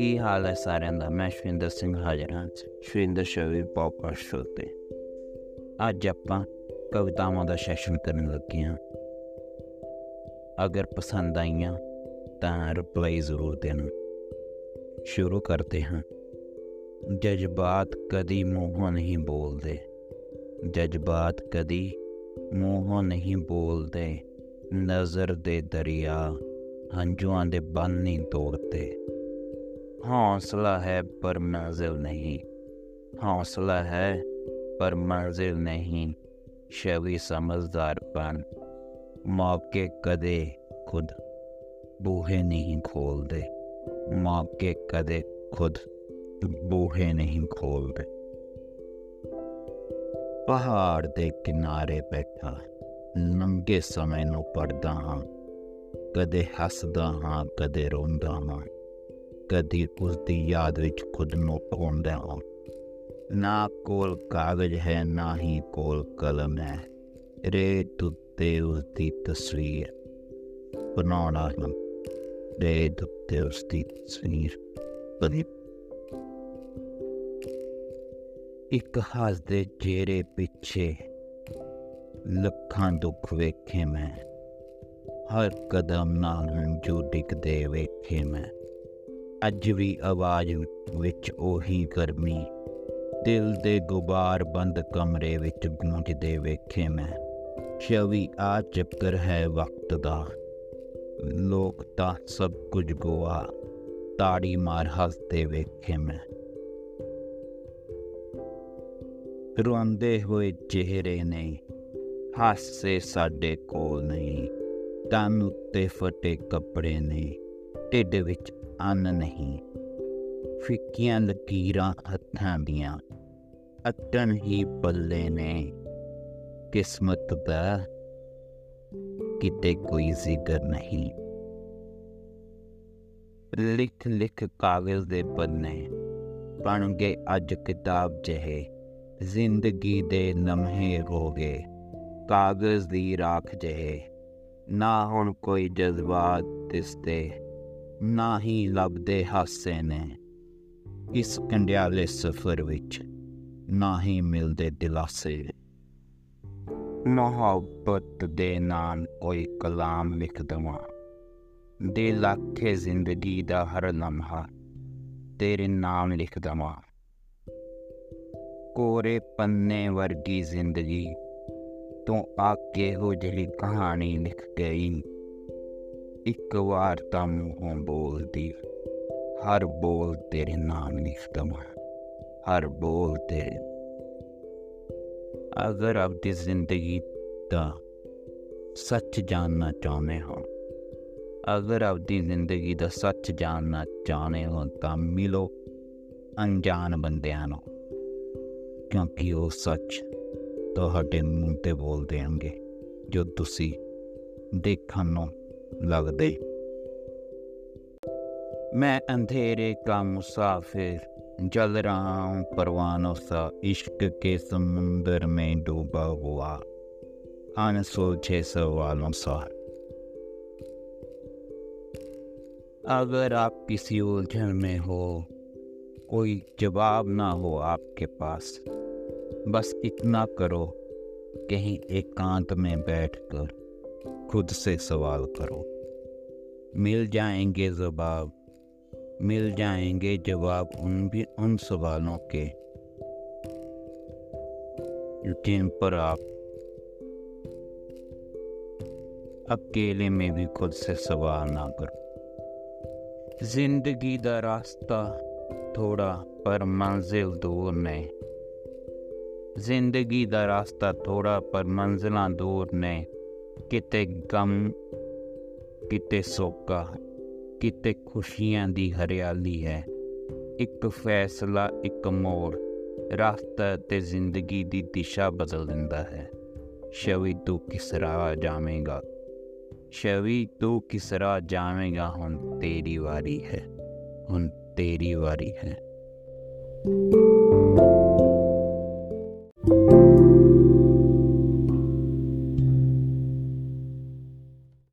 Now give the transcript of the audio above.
ਕੀ ਹਾਲ ਹੈ ਸਾਰਿਆਂ ਦਾ? ਮੈਂ ਸ਼ਵਿੰਦਰ ਸਿੰਘ ਹਾਜ਼ਰ ਹਾਂ ਸ਼ਵਿੰਦਰ ਸ਼ਵੀ ਪੌਡਕਾਸਟ ਸ਼ੋ ਤੇ ਅੱਜ ਆਪਾਂ ਕਵਿਤਾਵਾਂ ਦਾ ਸੈਸ਼ਨ ਕਰਨ ਲੱਗੇ ਹਾਂ। ਅਗਰ ਪਸੰਦ ਆਈਆਂ ਤਾਂ ਰਿਪਲਾਈ ਜ਼ਰੂਰ ਦੇਣਾ। ਸ਼ੁਰੂ ਕਰਦੇ ਹਾਂ। ਜਜ਼ਬਾਤ ਕਦੀ ਮੂੰਹੋਂ ਨਹੀਂ ਬੋਲਦੇ। ਜਜ਼ਬਾਤ ਕਦੀ ਮੂੰਹੋਂ ਨਹੀਂ ਬੋਲਦੇ। ਨਜ਼ਰ ਦੇ ਦਰਿਆ ਹੰਝੂਆਂ ਦੇ ਬੰਨ ਨਹੀਂ ਤੋੜਦੇ। ਹੌਸਲਾ ਹੈ ਪਰ ਮੰਜ਼ਿਲ ਨਹੀਂ ਹੌਸਲਾ ਹੈ ਪਰ ਮੰਜ਼ਿਲ ਨਹੀਂ ਸ਼ਵੀ ਸਮਝਦਾਰ ਬਣ ਮੌਕੇ ਕਦੇ ਖੁਦ ਬੂਹੇ ਨਹੀਂ ਖੋਲਦੇ ਮੌਕੇ ਕਦੇ ਖੁਦ ਬੂਹੇ ਨਹੀਂ ਖੋਲਦੇ ਪਹਾੜ ਦੇ ਕਿਨਾਰੇ ਬੈਠਾ ਲੰਗੇ ਸਮੇਂ ਨੂੰ ਪੜਦਾ ਹਾਂ ਕਦੇ ਹੱਸਦਾ ਹਾਂ ਕਦੇ ਰੋਂਦਾ ਹਾਂ ਕਦੀ ਉਸ ਦੀ ਯਾਦ ਵਿੱਚ ਖੁਦ ਨੂੰ ਢੋਂਦਾ ਹਾਂ। ਨਾ ਕੋਲ ਕਾਗਜ਼ ਹੈ, ਨਾ ਹੀ ਕੋਲ ਕਲਮ ਹੈ। ਰੇਤ ਉੱਤੇ ਉਸ ਦੀ ਤਸਵੀਰ ਬਣਾਉਣਾ ਹਾਂ। ਰੇਤ ਉੱਤੇ ਉਸ ਦੀ ਤਸਵੀਰ ਬਣੀ। ਇੱਕ ਹੱਸਦੇ ਚਿਹਰੇ ਪਿੱਛੇ ਲੱਖਾਂ ਦੁੱਖ ਵੇਖੇ ਮੈਂ। ਹਰ ਕਦਮ ਨਾਲ ਹੰਝੂ ਡਿੱਗਦੇ ਵੇਖੇ ਮੈਂ। ਅੱਜ ਵੀ ਆਵਾਜ਼ ਵਿੱਚ ਉਹੀ ਗਰਮੀ। ਦਿਲ ਦੇ ਗੁਬਾਰ ਬੰਦ ਕਮਰੇ ਵਿੱਚ ਗੂੰਜਦੇ ਵੇਖੇ ਮੈਂ। ਛਵੀ ਆ ਚੱਕਰ ਹੈ ਵਕਤ ਦਾ। ਲੋਕ ਤਾਂ ਸਭ ਕੁਝ ਗਵਾ। ਤਾੜੀ ਮਾਰ ਹੱਸਦੇ ਵੇਖੇ ਮੈਂ। ਰੋਂਦੇ ਹੋਏ ਚਿਹਰੇ ਨੇ। ਹਾਸੇ ਸਾਡੇ ਕੋਲ ਨਹੀਂ ਤਨ ਉੱਤੇ ਫਟੇ ਕੱਪੜੇ ਨੇ। ਢਿੱਡ ਵਿੱਚ ਅੰਨ ਨਹੀਂ। ਫਿੱਕੀਆਂ ਲਕੀਰਾਂ ਹੱਥਾਂ ਦੀਆਂ ਅਟਣ ਹੀ ਬੱਲੇ ਨੇ। ਕਿਸਮਤ ਦਾ ਕਿਤੇ ਕੋਈ ਜ਼ਿਕਰ ਨਹੀਂ। ਲਿਖ ਲਿਖ ਕਾਗਜ਼ ਦੇ ਪੰਨੇ ਬਣ ਗਏ ਅੱਜ ਕਿਤਾਬ ਜਿਹੇ। ਜ਼ਿੰਦਗੀ ਦੇ ਲਮਹੇ ਹੋ ਗਏ ਕਾਗਜ਼ ਦੀ ਰਾਖ ਜਿਹੇ। ਨਾ ਹੁਣ ਕੋਈ ਜਜ਼ਬਾਤ ਦਿਸਦੇ। ਨਾ ਹੀ ਲੱਭਦੇ ਹਾਸੇ ਨੇ। ਇਸ ਕੰਡਿਆਲੇ ਸਫ਼ਰ ਵਿੱਚ ਨਾ ਹੀ ਮਿਲਦੇ ਦਿਲਾਸੇ। ਮੁਹੱਬਤ ਦੇ ਨਾਮ ਕੋਈ ਕਲਾਮ ਲਿਖ ਦਵਾਂ। ਦੇ ਲੱਖੇ ਜ਼ਿੰਦਗੀ ਦਾ ਹਰ ਲਮਹਾ ਤੇਰੇ ਨਾਮ ਲਿਖ ਦਵਾਂ। ਕੋਰੇ ਪੰਨੇ ਵਰਗੀ ਜ਼ਿੰਦਗੀ ਤੋਂ ਆ ਕੇ ਹੋ ਜਿਹੜੀ ਕਹਾਣੀ ਲਿਖ ਗਈ। ਇੱਕ ਵਾਰ ਤਾਂ ਮੂੰਹੋਂ ਬੋਲਦੀ ਹਰ ਬੋਲ ਤੇਰੇ ਨਾਮ ਲਿਖਦਾ ਮੈਂ ਹਰ ਬੋਲ ਤੇਰੇ ਅਗਰ ਆਪਣੀ ਜ਼ਿੰਦਗੀ ਦਾ ਸੱਚ ਜਾਣਨਾ ਚਾਹੁੰਦੇ ਹੋ, ਅਗਰ ਆਪਣੀ ਜ਼ਿੰਦਗੀ ਦਾ ਸੱਚ ਜਾਣਨਾ ਚਾਹੁੰਦੇ ਹੋ ਤਾਂ ਮਿਲੋ ਅਣਜਾਣ ਬੰਦਿਆਂ ਨੂੰ, ਕਿਉਂਕਿ ਉਹ ਸੱਚ ਤੁਹਾਡੇ ਮੂੰਹ ਤੇ ਬੋਲ ਦੇਣਗੇ, ਜੋ ਤੁਸੀਂ ਦੇਖਣ ਨੂੰ लग गई मैं अंधेरे का मुसाफिर, जल रहा हूँ परवानों सा, इश्क के समुंदर में डूबा हुआ अनसोचे सवालों सा। अगर आप किसी उलझन में हो, कोई जवाब ना हो आपके पास, बस इतना करो, कहीं एकांत में बैठकर। खुद से सवाल करो। मिल जाएँगे जवाब, मिल जाएँगे जवाब उन भी उन सवालों के जिन पर आप अकेले में भी खुद से सवाल ना करो। ज़िंदगी का रास्ता थोड़ा पर मंजिल दूर ने ज़िंदगी का रास्ता थोड़ा पर मंजिला दूर ने ਕਿਤੇ ਗਮ, ਕਿਤੇ ਸੋਕਾ, ਕਿਤੇ ਖੁਸ਼ੀਆਂ ਦੀ ਹਰਿਆਲੀ ਹੈ। ਇੱਕ ਫੈਸਲਾ, ਇੱਕ ਮੋੜ ਰਸਤਾ ਤੇ ਜ਼ਿੰਦਗੀ ਦੀ ਦਿਸ਼ਾ ਬਦਲ ਦਿੰਦਾ ਹੈ। ਸ਼ਵੀ ਤੂੰ ਕਿਸ ਰਾਹ ਜਾਵੇਂਗਾ? ਸ਼ਵੀ ਤੂੰ ਕਿਸ ਰਾਹ ਜਾਵੇਂਗਾ? ਹੁਣ ਤੇਰੀ ਵਾਰੀ ਹੈ, ਹੁਣ ਤੇਰੀ ਵਾਰੀ ਹੈ।